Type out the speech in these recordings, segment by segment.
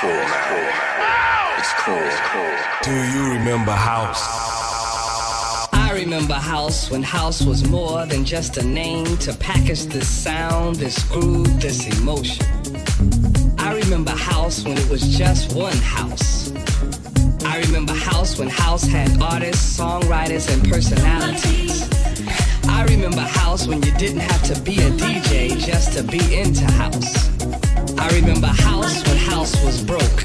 cool, man. It's cool. It's cool. Do you remember house? I remember house when house was more than just a name to package this sound, this groove, this emotion. I remember house when it was just one house. I remember house when house had artists, songwriters, and personalities. I remember house when you didn't have to be a DJ just to be into house. I remember house when house was broke.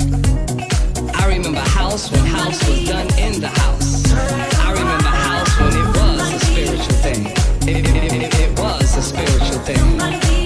I remember house when house was done in the house. I remember house when it was a spiritual thing. It, it, was a spiritual thing.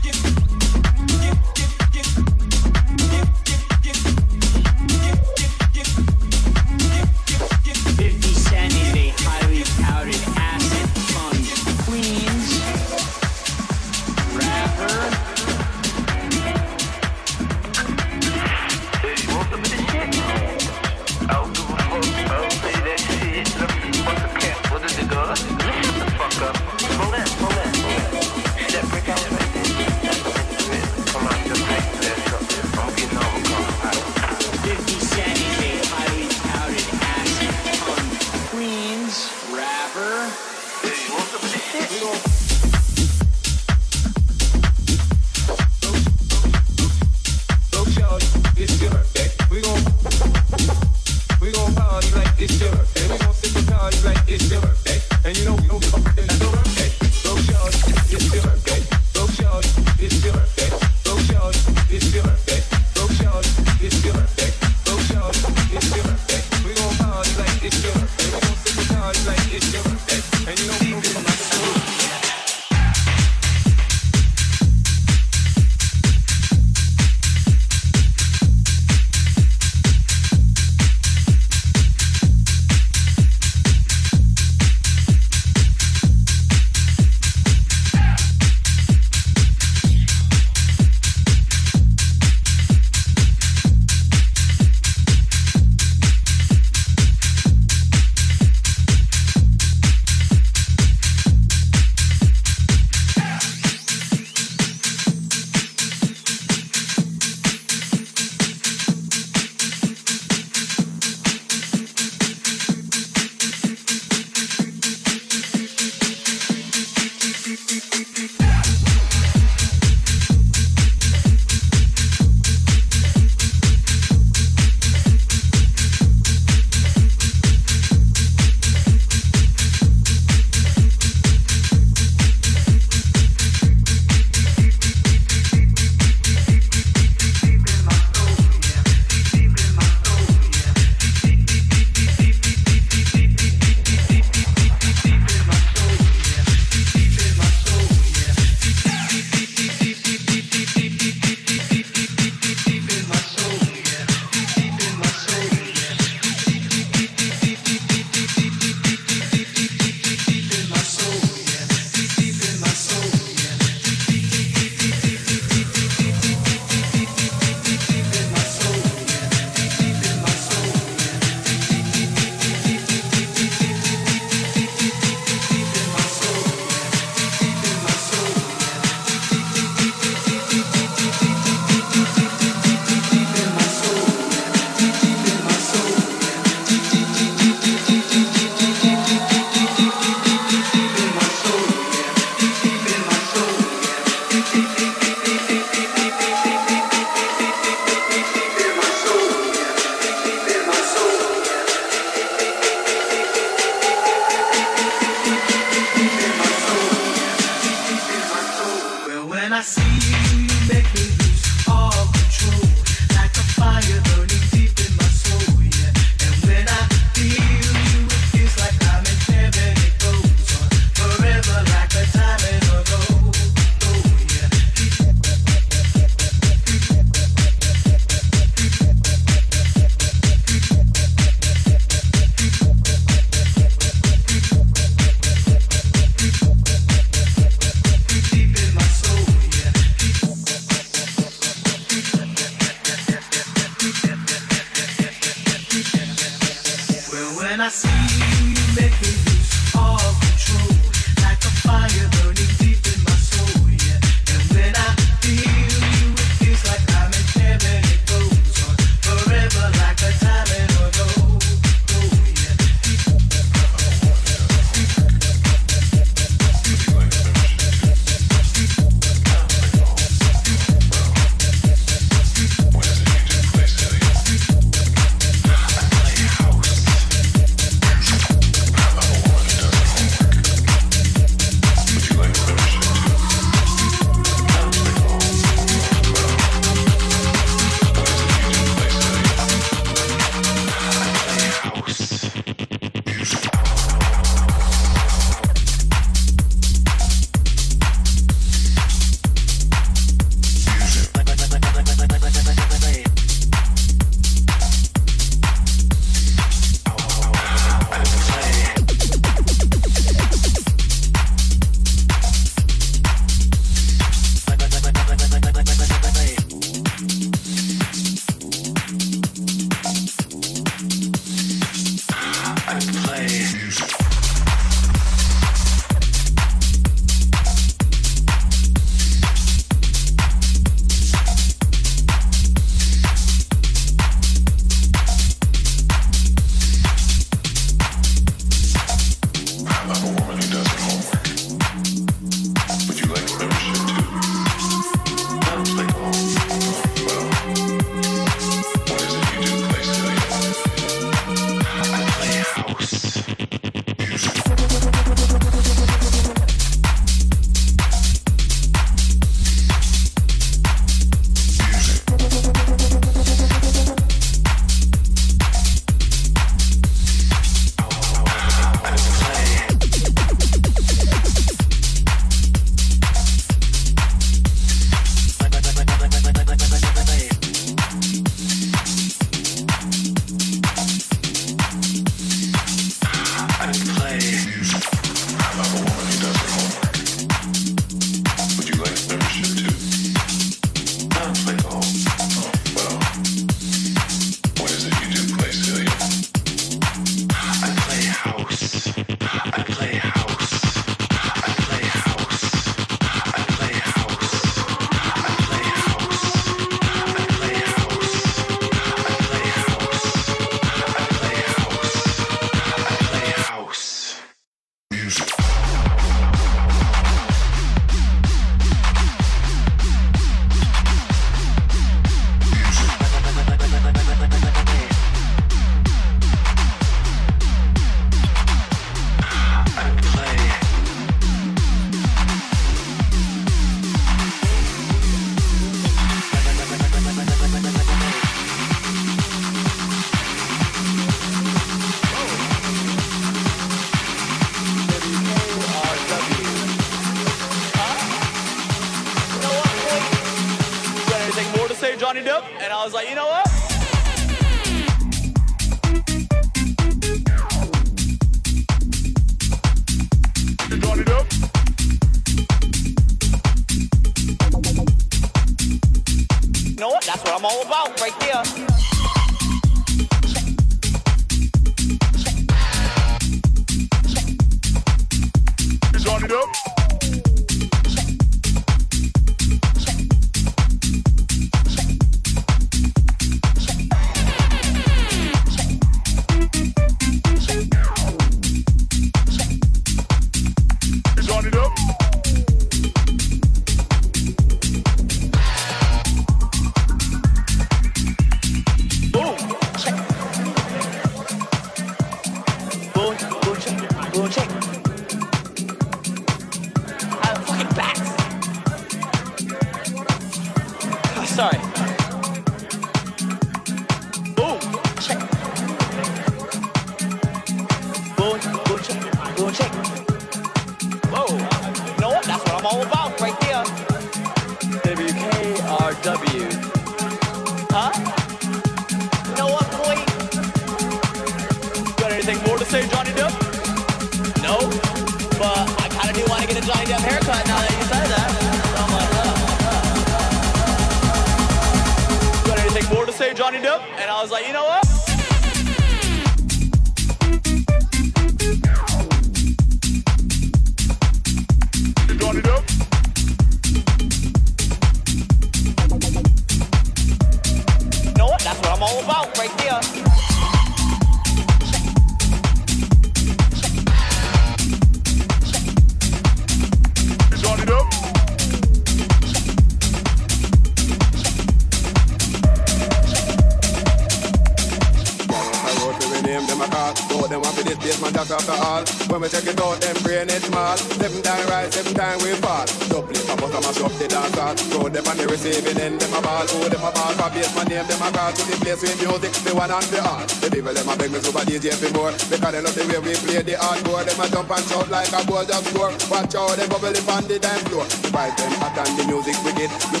DJ for more. Because they love the way we play the hardcore. Them a jump and shout like a goal just score. Watch out, they bubble up on the dance floor. The them hot and the music wicked. You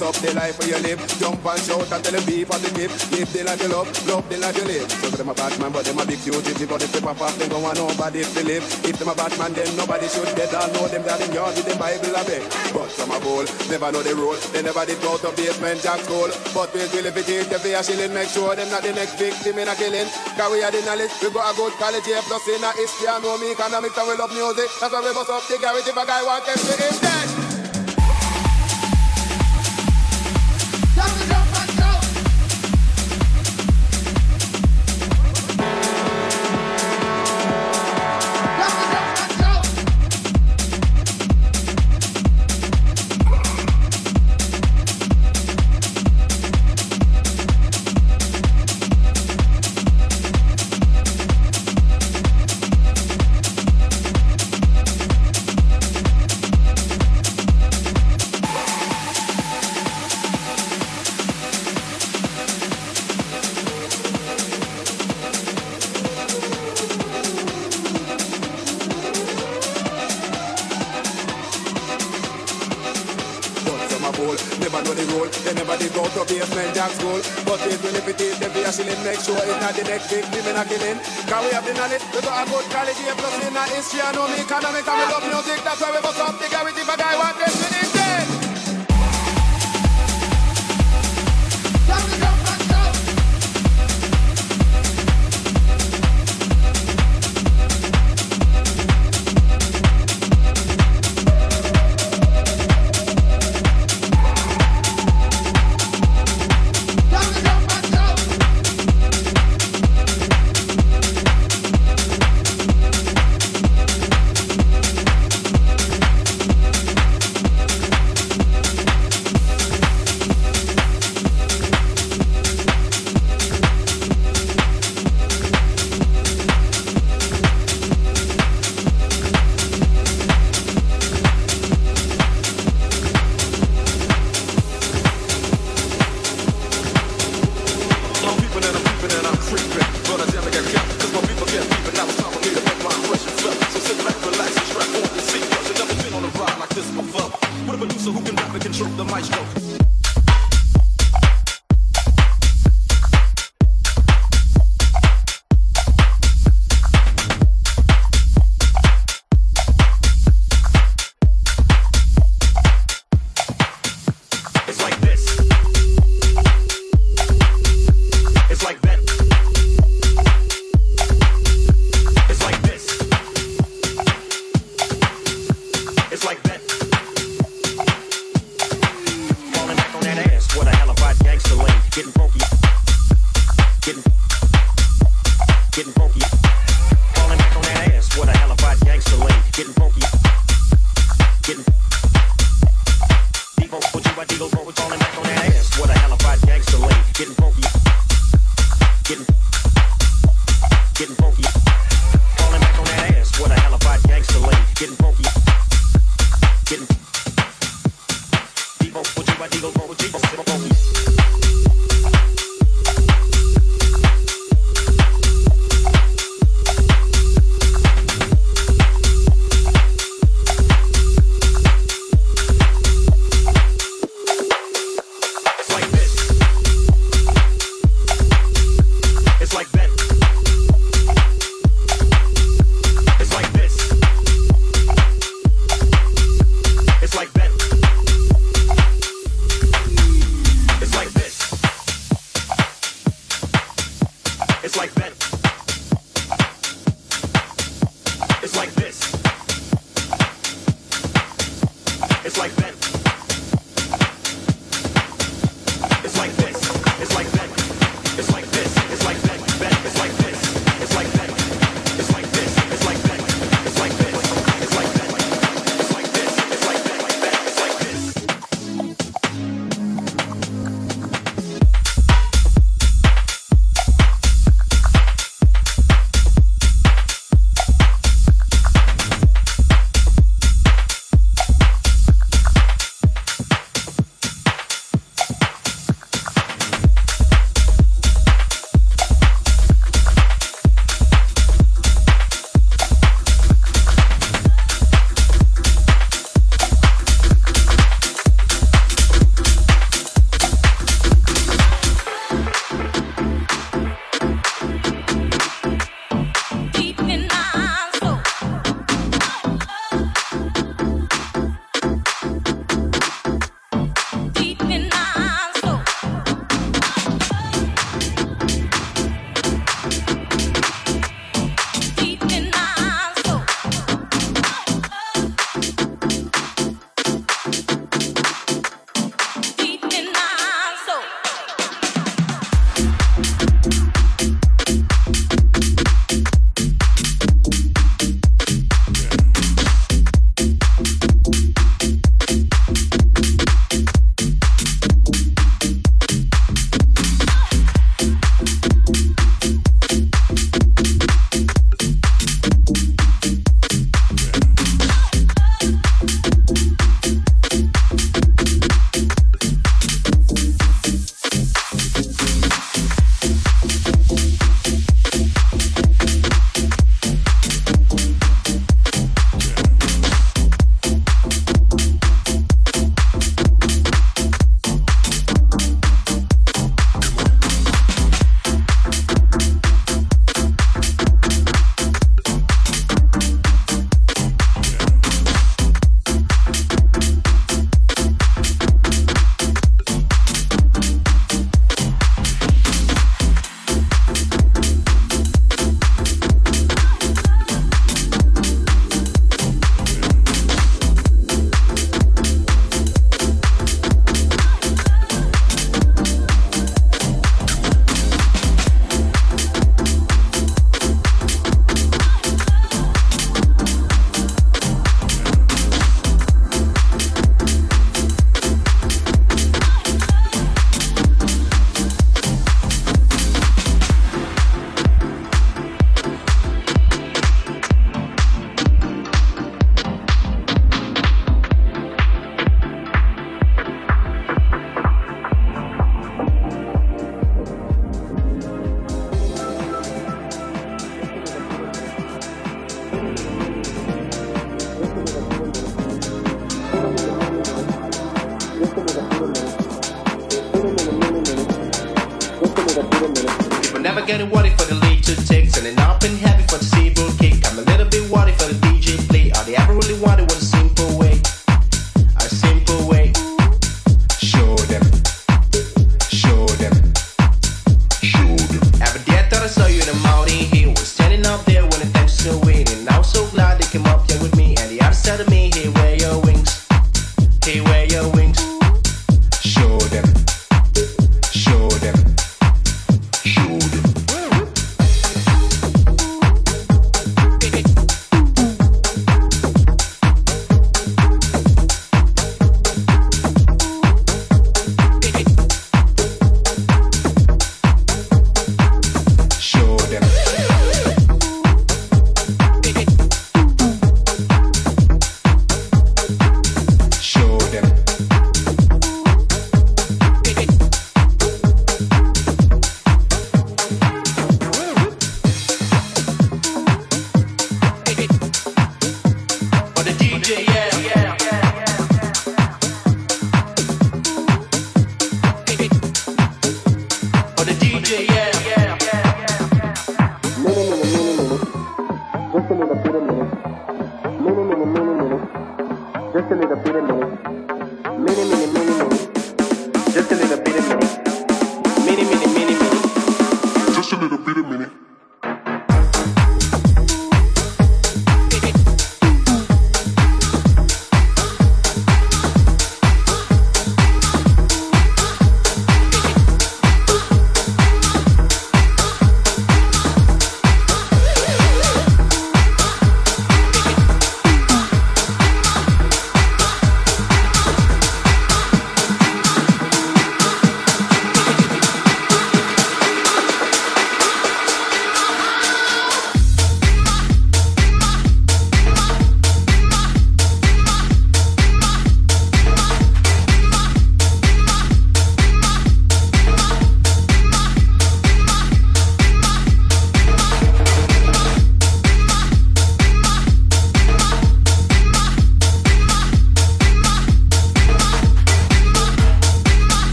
up the life you live. Jump and shout and tell them beef on the tip. Live the life you love, love the life you live. So them a bad man, but them a big fugitive. But if they pop off, they don't want nobody to live. If them a bad man, then nobody should get all know them that in yard with the Bible a beg. But some a bowl, never know the rule. They never did go to Basement Jaxx school. But we will if it is the fear shilling, make sure them not the next victim in a killing. Cause we are the knowledge, we got a good college here, plus in a history I know me economics and we love music. That's why we bust up the garage if a guy want them to him the make sure it's not the next victim in a killing. Cause we have the knowledge, we got a good here, plus in a history and know me economics and we love music. That's why we bust up the garage if a guy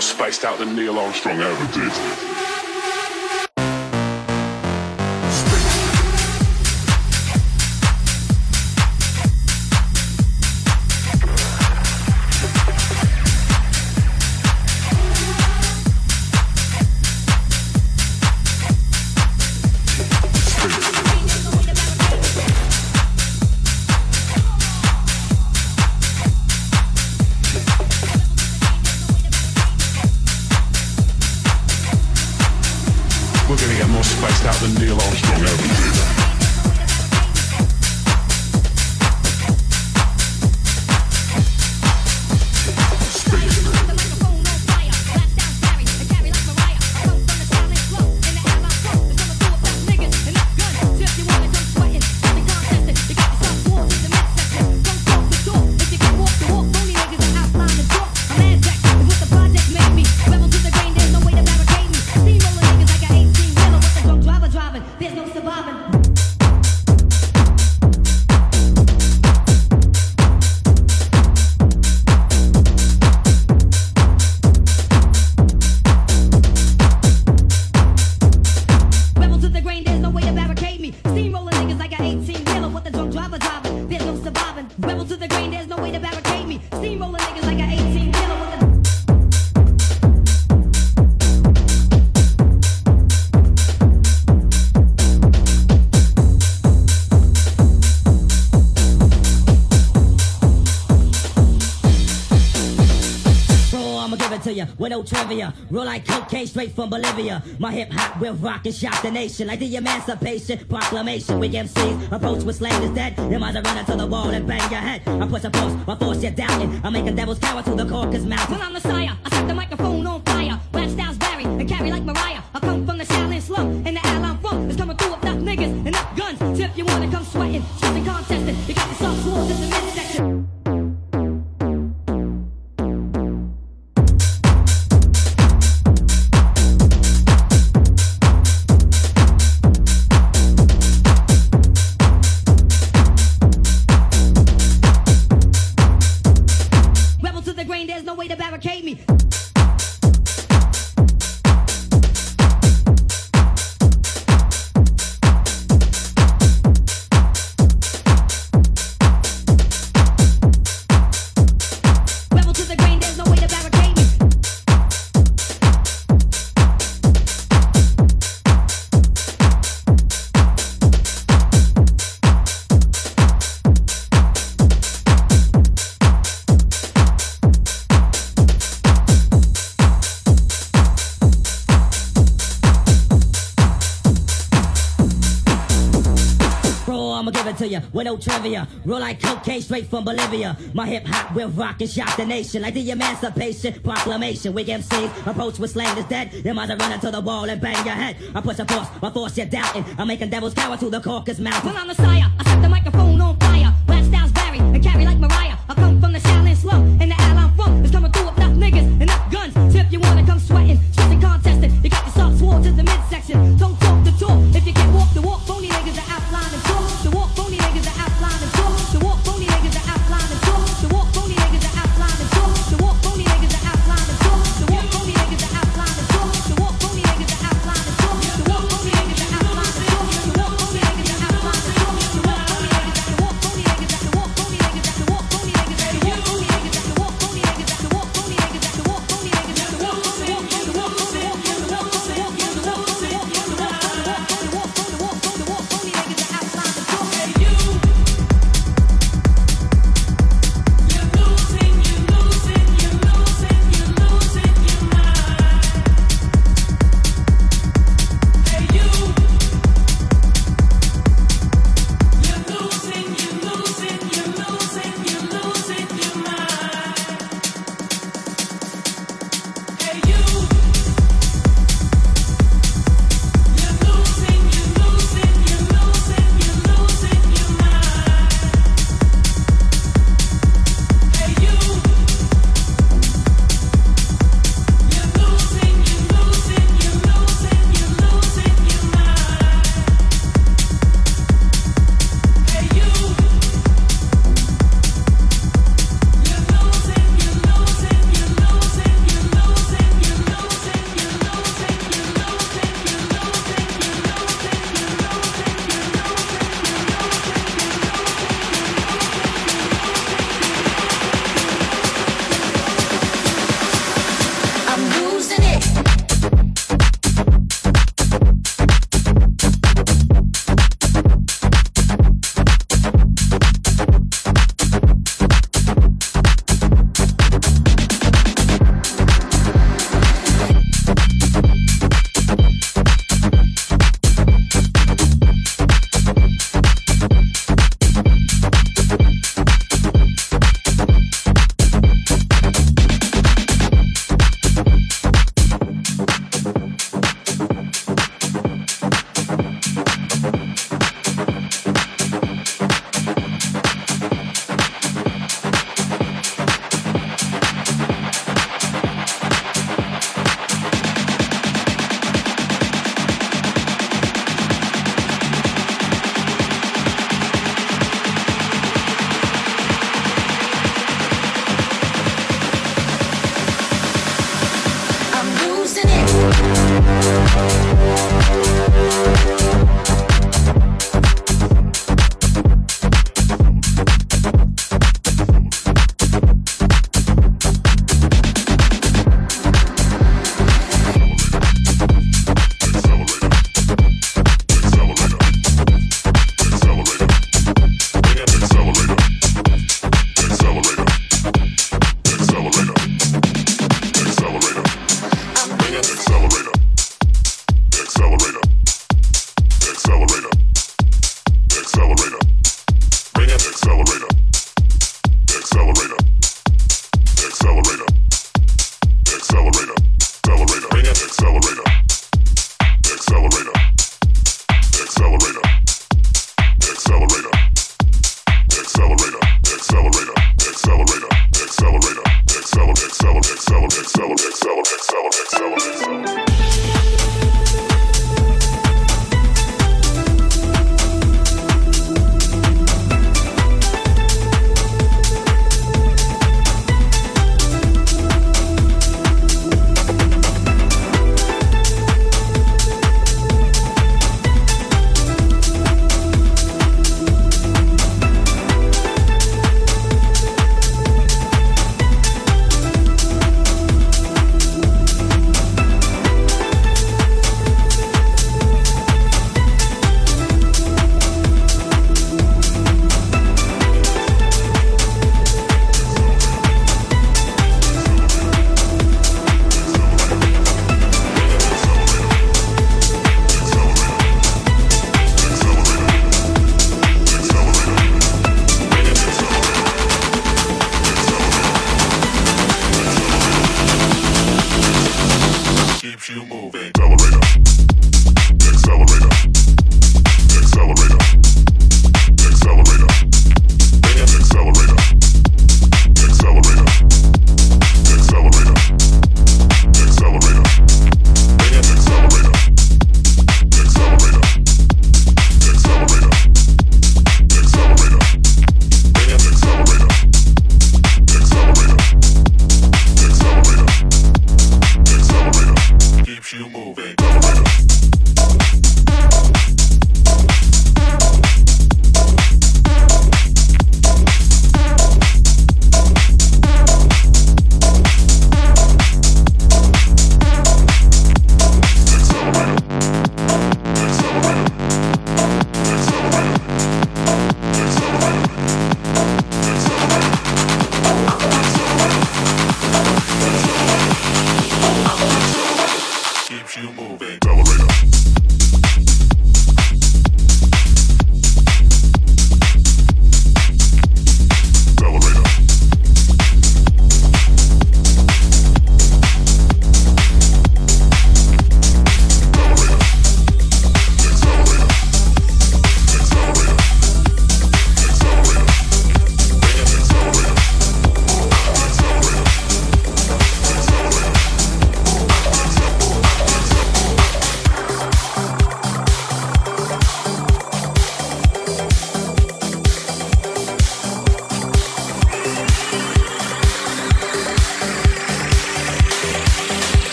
more spaced out than Neil Armstrong ever did. With no trivia. Roll like cocaine straight from Bolivia. My hip hop will rock and shock the nation like the Emancipation Proclamation. We MCs approach with slang is dead. You might as well run into the wall and bang your head. I push a force, I force you doubting. I'm making devils cower to the caucus mountain. Well, I'm the sire. I set the microphone on with no trivia. Roll like cocaine straight from Bolivia. My hip hop will rock and shock the nation like the Emancipation Proclamation. We MCs approach with slang is dead. You might run into the wall and bang your head. I push a force, I force you doubting. I'm making devils cower to the caucus mountain. Well, I'm the sire. I set the microphone on fire. Rap styles vary and carry like Mariah. I come from the Shaolin slum, and the al I'm from is coming through with enough niggas, and enough guns. So if you wanna come sweating,